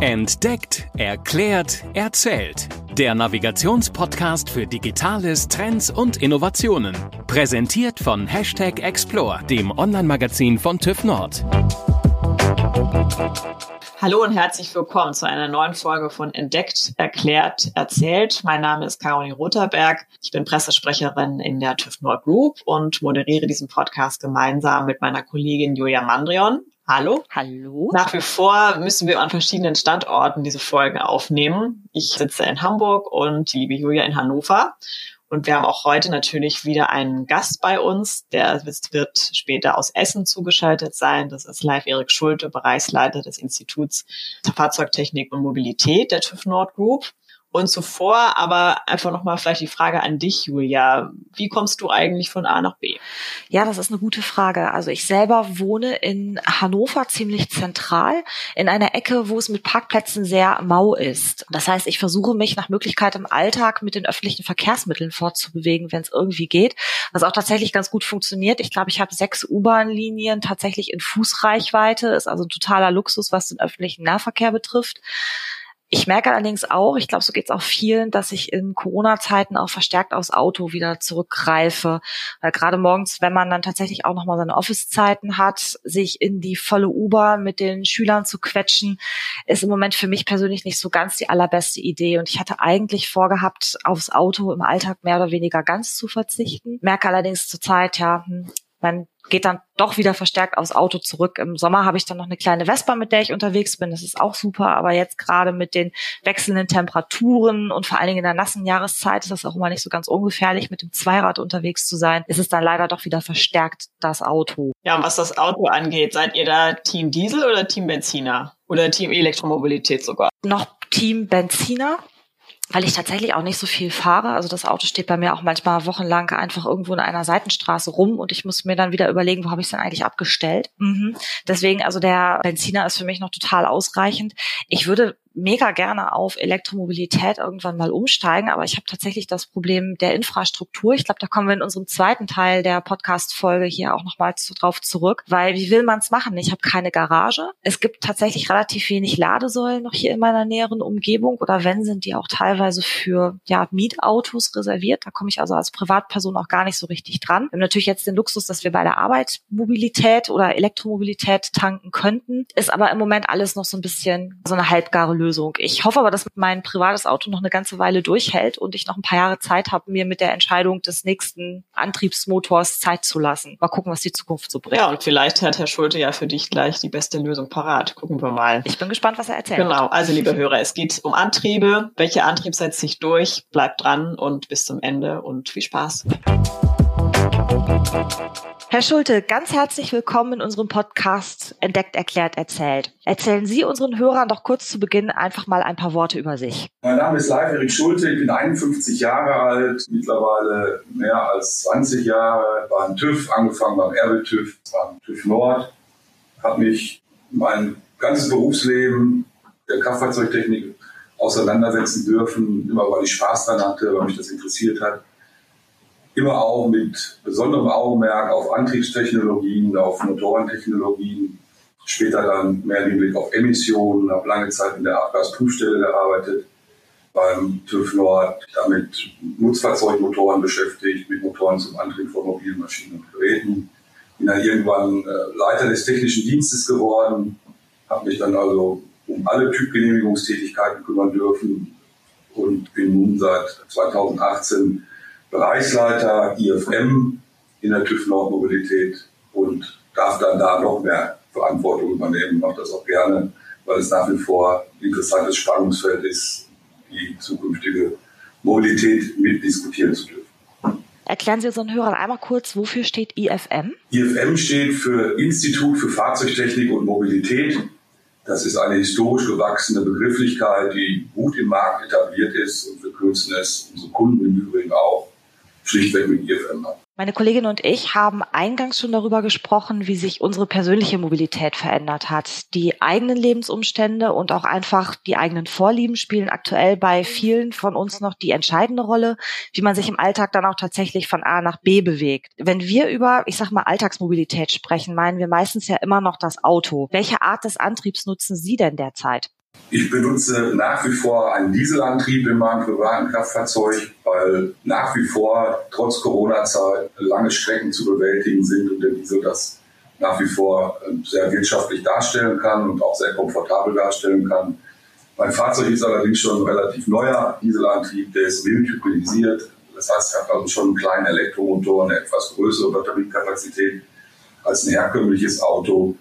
Entdeckt, erklärt, erzählt. Der Navigationspodcast für Digitales, Trends und Innovationen. Präsentiert von Hashtag Explore, dem Online-Magazin von TÜV Nord. Hallo und herzlich willkommen zu einer neuen Folge von Entdeckt, Erklärt, Erzählt. Mein Name ist Caroline Rotherberg. Ich bin Pressesprecherin in der TÜV Nord Group und moderiere diesen Podcast gemeinsam mit meiner Kollegin Julia Mandrion. Hallo. Hallo. Nach wie vor müssen wir an verschiedenen Standorten diese Folgen aufnehmen. Ich sitze in Hamburg und die liebe Julia in Hannover. Und wir haben auch heute natürlich wieder einen Gast bei uns. Der wird später aus Essen zugeschaltet sein. Das ist live Erik Schulte, Bereichsleiter des Instituts Fahrzeugtechnik und Mobilität der TÜV Nord Group. Und zuvor aber einfach nochmal vielleicht die Frage an dich, Julia. Wie kommst du eigentlich von A nach B? Ja, das ist eine gute Frage. Also ich selber wohne in Hannover ziemlich zentral, in einer Ecke, wo es mit Parkplätzen sehr mau ist. Das heißt, ich versuche mich nach Möglichkeit im Alltag mit den öffentlichen Verkehrsmitteln fortzubewegen, wenn es irgendwie geht, was auch tatsächlich ganz gut funktioniert. Ich glaube, ich habe sechs U-Bahn-Linien tatsächlich in Fußreichweite, ist also ein totaler Luxus, was den öffentlichen Nahverkehr betrifft. Ich merke allerdings auch, ich glaube, so geht es auch vielen, dass ich in Corona-Zeiten auch verstärkt aufs Auto wieder zurückgreife. Weil gerade morgens, wenn man dann tatsächlich auch nochmal seine Office-Zeiten hat, sich in die volle U-Bahn mit den Schülern zu quetschen, ist im Moment für mich persönlich nicht so ganz die allerbeste Idee. Und ich hatte eigentlich vorgehabt, aufs Auto im Alltag mehr oder weniger ganz zu verzichten. Merke allerdings zurzeit, ja, hm, man geht dann doch wieder verstärkt aufs Auto zurück. Im Sommer habe ich dann noch eine kleine Vespa, mit der ich unterwegs bin. Das ist auch super. Aber jetzt gerade mit den wechselnden Temperaturen und vor allen Dingen in der nassen Jahreszeit ist das auch immer nicht so ganz ungefährlich, mit dem Zweirad unterwegs zu sein. Ist es dann leider doch wieder verstärkt das Auto. Ja, und was das Auto angeht, seid ihr da Team Diesel oder Team Benziner? Oder Team Elektromobilität sogar? Noch Team Benziner weil ich tatsächlich auch nicht so viel fahre. Also das Auto steht bei mir auch manchmal wochenlang einfach irgendwo in einer Seitenstraße rum und ich muss mir dann wieder überlegen, wo habe ich es denn eigentlich abgestellt. Mhm. Deswegen, also der Benziner ist für mich noch total ausreichend. Ich würde mega gerne auf Elektromobilität irgendwann mal umsteigen, aber ich habe tatsächlich das Problem der Infrastruktur. Ich glaube, da kommen wir in unserem zweiten Teil der Podcast-Folge hier auch nochmal zu, drauf zurück, weil wie will man es machen? Ich habe keine Garage. Es gibt tatsächlich relativ wenig Ladesäulen noch hier in meiner näheren Umgebung oder wenn, sind die auch teilweise für ja, Mietautos reserviert. Da komme ich also als Privatperson auch gar nicht so richtig dran. Wir haben natürlich jetzt den Luxus, dass wir bei der Arbeit Mobilität oder Elektromobilität tanken könnten, ist aber im Moment alles noch so ein bisschen so eine halbgare Lösung. Lösung. Ich hoffe aber, dass mein privates Auto noch eine ganze Weile durchhält und ich noch ein paar Jahre Zeit habe, mir mit der Entscheidung des nächsten Antriebsmotors Zeit zu lassen. Mal gucken, was die Zukunft so bringt. Ja, und vielleicht hat Herr Schulte ja für dich gleich die beste Lösung parat. Gucken wir mal. Ich bin gespannt, was er erzählt. Genau. Also, liebe Hörer, es geht um Antriebe. Welcher Antrieb setzt sich durch? Bleibt dran und bis zum Ende und viel Spaß. Herr Schulte, ganz herzlich willkommen in unserem Podcast Entdeckt, Erklärt, Erzählt. Erzählen Sie unseren Hörern doch kurz zu Beginn einfach mal ein paar Worte über sich. Mein Name ist Live Erik Schulte, ich bin 51 Jahre alt, mittlerweile mehr als 20 Jahre beim TÜV, angefangen beim Erbe TÜV, beim TÜV Nord, habe mich mein ganzes Berufsleben der Kraftfahrzeugtechnik auseinandersetzen dürfen, immer weil ich Spaß daran hatte, weil mich das interessiert hat immer auch mit besonderem Augenmerk auf Antriebstechnologien, auf Motorentechnologien, später dann mehr den Blick auf Emissionen, habe lange Zeit in der Abgasprüfstelle gearbeitet, beim TÜV Nord, damit Nutzfahrzeugmotoren beschäftigt, mit Motoren zum Antrieb von mobilen Maschinen und Geräten. Bin dann irgendwann äh, Leiter des technischen Dienstes geworden, habe mich dann also um alle Typgenehmigungstätigkeiten kümmern dürfen und bin nun seit 2018 Bereichsleiter IFM in der TÜV Nord Mobilität und darf dann da noch mehr Verantwortung übernehmen, mache das auch gerne, weil es nach wie vor ein interessantes Spannungsfeld ist, die zukünftige Mobilität mitdiskutieren zu dürfen. Erklären Sie unseren Hörern einmal kurz, wofür steht IFM? IFM steht für Institut für Fahrzeugtechnik und Mobilität. Das ist eine historisch gewachsene Begrifflichkeit, die gut im Markt etabliert ist und wir kürzen es, unsere Kunden im Übrigen auch, schlichtweg mit IFM ab. Meine Kollegin und ich haben eingangs schon darüber gesprochen, wie sich unsere persönliche Mobilität verändert hat. Die eigenen Lebensumstände und auch einfach die eigenen Vorlieben spielen aktuell bei vielen von uns noch die entscheidende Rolle, wie man sich im Alltag dann auch tatsächlich von A nach B bewegt. Wenn wir über, ich sag mal, Alltagsmobilität sprechen, meinen wir meistens ja immer noch das Auto. Welche Art des Antriebs nutzen Sie denn derzeit? Ich benutze nach wie vor einen Dieselantrieb in meinem privaten Kraftfahrzeug, weil nach wie vor trotz Corona-Zeit lange Strecken zu bewältigen sind und der Diesel das nach wie vor äh, sehr wirtschaftlich darstellen kann und auch sehr komfortabel darstellen kann. Mein Fahrzeug ist allerdings schon ein relativ neuer Dieselantrieb, der ist wild hybridisiert. Das heißt, er hat also schon einen kleinen Elektromotor, eine etwas größere Batteriekapazität als ein herkömmliches Auto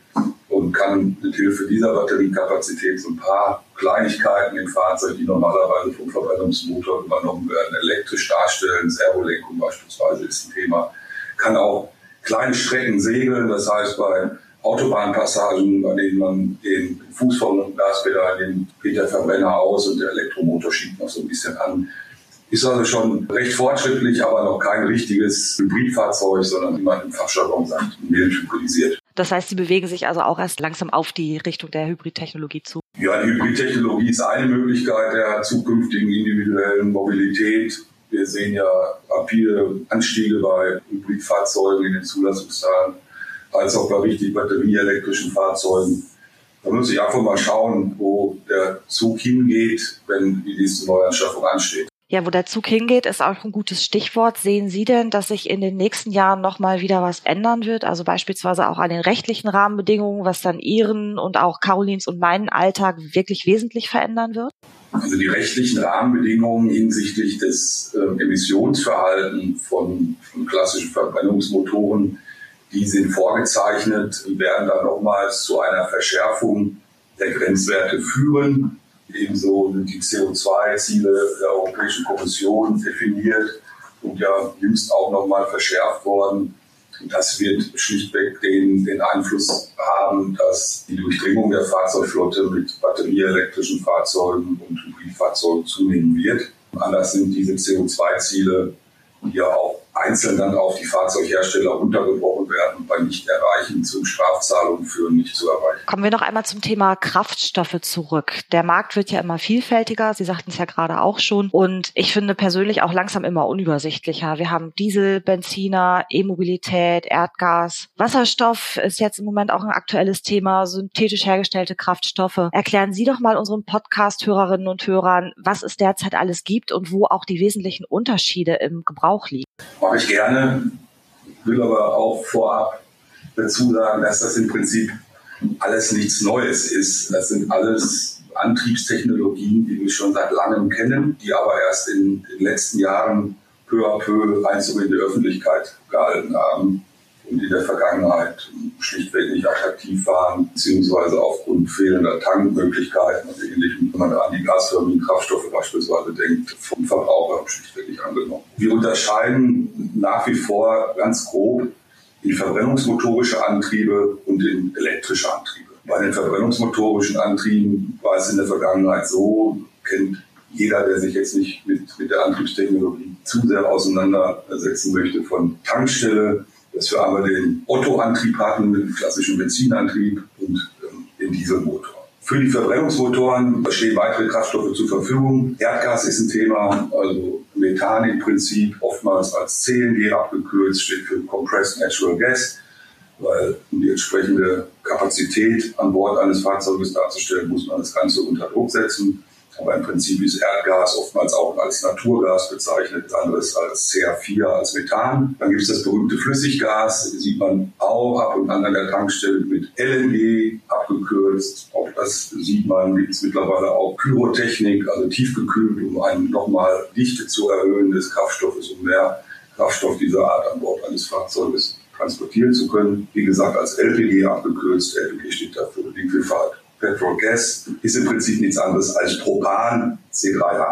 kann mit Hilfe dieser Batteriekapazität so ein paar Kleinigkeiten im Fahrzeug, die normalerweise vom Verbrennungsmotor übernommen werden, elektrisch darstellen. Servolenkung beispielsweise ist ein Thema. Kann auch kleine Strecken segeln, das heißt bei Autobahnpassagen, bei denen man den Fuß vom Gaspedal nimmt, geht der Verbrenner aus und der Elektromotor schiebt noch so ein bisschen an. Ist also schon recht fortschrittlich, aber noch kein richtiges Hybridfahrzeug, sondern wie man im Fachjargon sagt, mild hybridisiert. Das heißt, Sie bewegen sich also auch erst langsam auf die Richtung der Hybridtechnologie zu. Ja, die Hybridtechnologie ist eine Möglichkeit der zukünftigen individuellen Mobilität. Wir sehen ja rapide Anstiege bei Hybridfahrzeugen in den Zulassungszahlen, als auch bei richtig batterieelektrischen Fahrzeugen. Da muss ich einfach mal schauen, wo der Zug hingeht, wenn die nächste Neuanschaffung ansteht. Ja, wo der Zug hingeht, ist auch ein gutes Stichwort. Sehen Sie denn, dass sich in den nächsten Jahren nochmal wieder was ändern wird? Also beispielsweise auch an den rechtlichen Rahmenbedingungen, was dann Ihren und auch Carolins und meinen Alltag wirklich wesentlich verändern wird? Also die rechtlichen Rahmenbedingungen hinsichtlich des äh, Emissionsverhaltens von, von klassischen Verbrennungsmotoren, die sind vorgezeichnet, die werden dann nochmals zu einer Verschärfung der Grenzwerte führen. Ebenso sind die CO2-Ziele der Europäischen Kommission definiert und ja jüngst auch nochmal verschärft worden. Das wird schlichtweg den, den Einfluss haben, dass die Durchdringung der Fahrzeugflotte mit batterieelektrischen Fahrzeugen und Hybridfahrzeugen zunehmen wird. Anders sind diese CO2-Ziele, die ja auch einzeln dann auf die Fahrzeughersteller runtergebrochen werden und bei Nichterreichen zu Strafzahlungen führen, nicht zu erreichen. Kommen wir noch einmal zum Thema Kraftstoffe zurück. Der Markt wird ja immer vielfältiger. Sie sagten es ja gerade auch schon. Und ich finde persönlich auch langsam immer unübersichtlicher. Wir haben Diesel, Benziner, E-Mobilität, Erdgas. Wasserstoff ist jetzt im Moment auch ein aktuelles Thema, synthetisch hergestellte Kraftstoffe. Erklären Sie doch mal unseren Podcast-Hörerinnen und Hörern, was es derzeit alles gibt und wo auch die wesentlichen Unterschiede im Gebrauch liegen mache ich gerne, will aber auch vorab dazu sagen, dass das im Prinzip alles nichts Neues ist. Das sind alles Antriebstechnologien, die wir schon seit langem kennen, die aber erst in den letzten Jahren peu à peu Einzug in die Öffentlichkeit gehalten haben und in der Vergangenheit schlichtweg nicht attraktiv waren, beziehungsweise aufgrund fehlender Tankmöglichkeiten und ähnlichem, wenn man an die gasförmigen Kraftstoffe beispielsweise denkt, vom Verbraucher schlichtweg nicht angenommen. Wir unterscheiden nach wie vor ganz grob in verbrennungsmotorische Antriebe und in elektrische Antriebe. Bei den verbrennungsmotorischen Antrieben war es in der Vergangenheit so, kennt jeder, der sich jetzt nicht mit, mit der Antriebstechnologie zu sehr auseinandersetzen möchte, von Tankstelle dass wir einmal den Otto-Antrieb hatten dem klassischen Benzinantrieb und ähm, den Dieselmotor. Für die Verbrennungsmotoren stehen weitere Kraftstoffe zur Verfügung. Erdgas ist ein Thema, also Methan im Prinzip, oftmals als CNG abgekürzt, steht für Compressed Natural Gas, weil um die entsprechende Kapazität an Bord eines Fahrzeuges darzustellen, muss man das Ganze unter Druck setzen. Aber im Prinzip ist Erdgas oftmals auch als Naturgas bezeichnet, anderes als CH4, als Methan. Dann gibt es das berühmte Flüssiggas, sieht man auch ab und an an der Tankstelle mit LNG abgekürzt. Auch das sieht man, gibt es mittlerweile auch Pyrotechnik, also tiefgekühlt, um einen nochmal Dichte zu erhöhen des Kraftstoffes, um mehr Kraftstoff dieser Art an Bord eines Fahrzeuges transportieren zu können. Wie gesagt, als LPG abgekürzt. LPG steht dafür Liquefied Petrol Gas ist im Prinzip nichts anderes als Propan C3H8.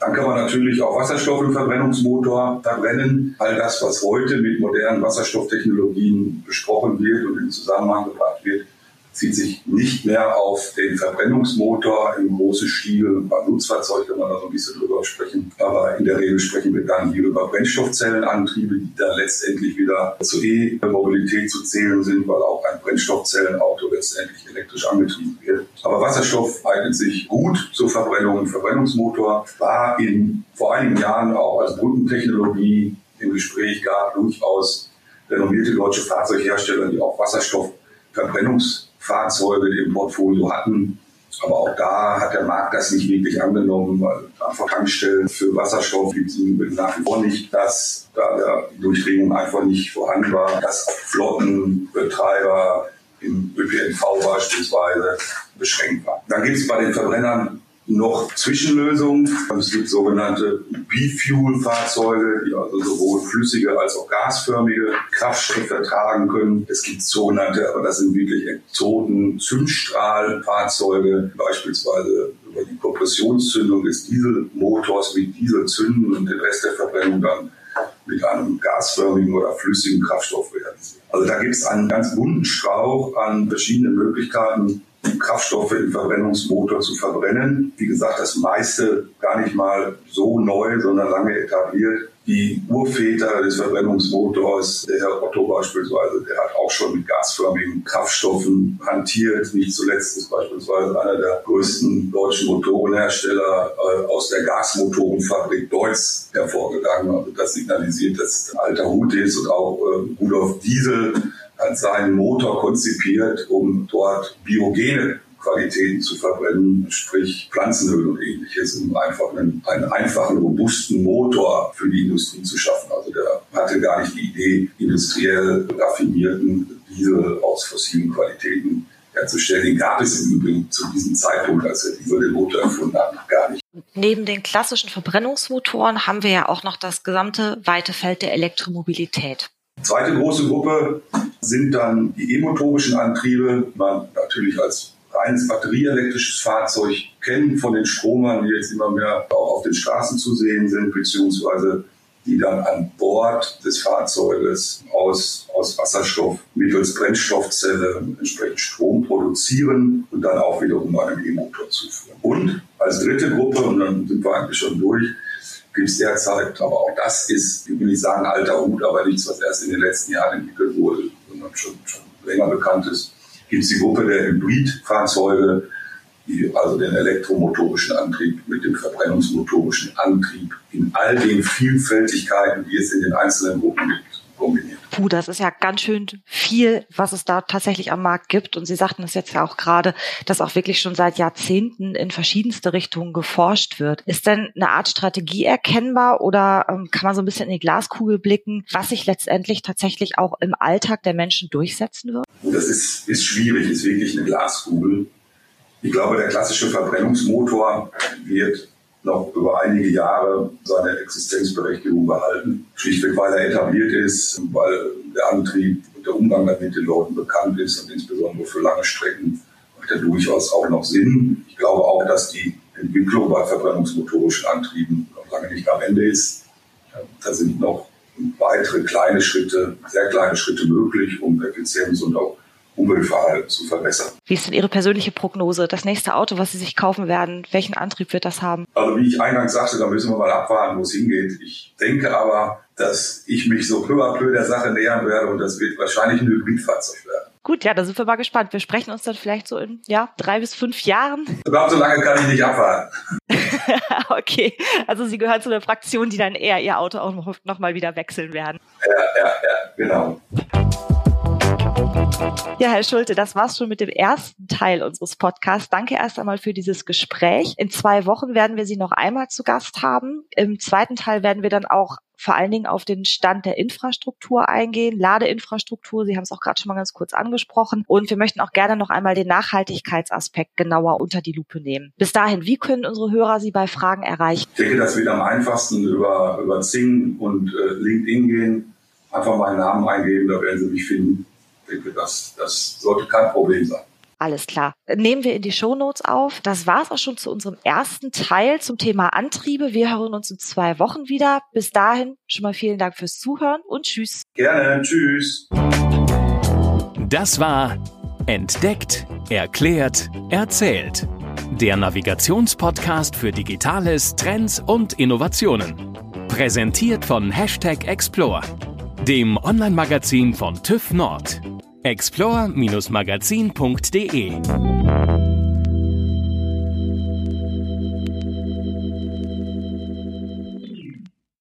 Dann kann man natürlich auch Wasserstoff im Verbrennungsmotor verbrennen. All das, was heute mit modernen Wasserstofftechnologien besprochen wird und in Zusammenhang gebracht wird, zieht sich nicht mehr auf den Verbrennungsmotor im großen Stil. Beim Nutzfahrzeug kann man da so ein bisschen drüber sprechen. Aber in der Regel sprechen wir dann hier über Brennstoffzellenantriebe, die dann letztendlich wieder zur E-Mobilität zu zählen sind, weil auch ein Brennstoffzellenauto letztendlich elektrisch angetrieben wird. Aber Wasserstoff eignet sich gut zur Verbrennung. Ein Verbrennungsmotor war in vor einigen Jahren auch als Brückentechnologie im Gespräch gab, durchaus renommierte deutsche Fahrzeughersteller, die auch Wasserstoff Verbrennungs Fahrzeuge im Portfolio hatten. Aber auch da hat der Markt das nicht wirklich angenommen, weil einfach Tankstellen für Wasserstoff gibt es nach wie vor nicht, dass da die Durchdringung einfach nicht vorhanden war, dass Flottenbetreiber im ÖPNV beispielsweise beschränkt waren. Dann gibt es bei den Verbrennern noch Zwischenlösungen. Es gibt sogenannte B-Fuel-Fahrzeuge, die also sowohl flüssige als auch gasförmige Kraftstoff vertragen können. Es gibt sogenannte, aber das sind wirklich Exoten, Zündstrahlfahrzeuge, beispielsweise über die Kompressionszündung des Dieselmotors mit Diesel zünden und den Rest der Verbrennung dann mit einem gasförmigen oder flüssigen Kraftstoff realisieren. Also da gibt es einen ganz bunten Strauch an verschiedenen Möglichkeiten, Kraftstoffe im Verbrennungsmotor zu verbrennen. Wie gesagt, das meiste gar nicht mal so neu, sondern lange etabliert. Die Urväter des Verbrennungsmotors, der Herr Otto beispielsweise, der hat auch schon mit gasförmigen Kraftstoffen hantiert. Nicht zuletzt ist beispielsweise einer der größten deutschen Motorenhersteller äh, aus der Gasmotorenfabrik Deutz hervorgegangen. Also das signalisiert, dass alter Hut ist und auch äh, Rudolf Diesel hat seinen Motor konzipiert, um dort biogene Qualitäten zu verbrennen, sprich Pflanzenöl und ähnliches, um einfach einen, einen einfachen, robusten Motor für die Industrie zu schaffen. Also der hatte gar nicht die Idee, industriell raffinierten Diesel aus fossilen Qualitäten herzustellen. Den gab es im Übrigen zu diesem Zeitpunkt, als er Diesel den Motor erfunden hat, gar nicht. Neben den klassischen Verbrennungsmotoren haben wir ja auch noch das gesamte weite Feld der Elektromobilität. Zweite große Gruppe sind dann die e-motorischen Antriebe, die man natürlich als reines batterieelektrisches Fahrzeug kennt von den Stromern, die jetzt immer mehr auch auf den Straßen zu sehen sind, beziehungsweise die dann an Bord des Fahrzeuges aus, aus Wasserstoff mittels Brennstoffzelle entsprechend Strom produzieren und dann auch wiederum einem E-Motor zuführen. Und als dritte Gruppe, und dann sind wir eigentlich schon durch, gibt es derzeit, aber auch das ist, ich will nicht sagen alter Hut, aber nichts, was erst in den letzten Jahren entwickelt wurde, sondern schon, schon länger bekannt ist, gibt es die Gruppe der Hybridfahrzeuge, die also den elektromotorischen Antrieb mit dem verbrennungsmotorischen Antrieb in all den Vielfältigkeiten, die es in den einzelnen Gruppen gibt, kombiniert. Puh, das ist ja ganz schön viel, was es da tatsächlich am Markt gibt. Und Sie sagten es jetzt ja auch gerade, dass auch wirklich schon seit Jahrzehnten in verschiedenste Richtungen geforscht wird. Ist denn eine Art Strategie erkennbar oder ähm, kann man so ein bisschen in die Glaskugel blicken, was sich letztendlich tatsächlich auch im Alltag der Menschen durchsetzen wird? Das ist, ist schwierig, ist wirklich eine Glaskugel. Ich glaube, der klassische Verbrennungsmotor wird noch über einige Jahre seine Existenzberechtigung behalten. Schlichtweg, weil er etabliert ist, weil der Antrieb und der Umgang mit den Leuten bekannt ist und insbesondere für lange Strecken macht er durchaus auch noch Sinn. Ich glaube auch, dass die Entwicklung bei verbrennungsmotorischen Antrieben noch lange nicht am Ende ist. Da sind noch weitere kleine Schritte, sehr kleine Schritte möglich, um Effizienz und auch Umweltverhalten zu verbessern. Wie ist denn Ihre persönliche Prognose? Das nächste Auto, was Sie sich kaufen werden, welchen Antrieb wird das haben? Also wie ich eingangs sagte, da müssen wir mal abwarten, wo es hingeht. Ich denke aber, dass ich mich so peu à peu der Sache nähern werde und das wird wahrscheinlich ein Hybridfahrzeug werden. Gut, ja, da sind wir mal gespannt. Wir sprechen uns dann vielleicht so in ja, drei bis fünf Jahren. Überhaupt so lange kann ich nicht abwarten. okay, also Sie gehören zu der Fraktion, die dann eher Ihr Auto auch noch, noch mal wieder wechseln werden. Ja, ja, ja, genau. Ja, Herr Schulte, das war's schon mit dem ersten Teil unseres Podcasts. Danke erst einmal für dieses Gespräch. In zwei Wochen werden wir Sie noch einmal zu Gast haben. Im zweiten Teil werden wir dann auch vor allen Dingen auf den Stand der Infrastruktur eingehen, Ladeinfrastruktur. Sie haben es auch gerade schon mal ganz kurz angesprochen. Und wir möchten auch gerne noch einmal den Nachhaltigkeitsaspekt genauer unter die Lupe nehmen. Bis dahin, wie können unsere Hörer Sie bei Fragen erreichen? Ich denke, das wird am einfachsten über, über Zing und äh, LinkedIn gehen. Einfach meinen Namen eingeben, da werden Sie mich finden denke, das, das sollte kein Problem sein. Alles klar. Nehmen wir in die Shownotes auf. Das war's auch schon zu unserem ersten Teil zum Thema Antriebe. Wir hören uns in zwei Wochen wieder. Bis dahin schon mal vielen Dank fürs Zuhören und tschüss. Gerne, tschüss. Das war Entdeckt, Erklärt, Erzählt. Der Navigationspodcast für Digitales, Trends und Innovationen. Präsentiert von Hashtag Explore, dem Online-Magazin von TÜV Nord explore-magazin.de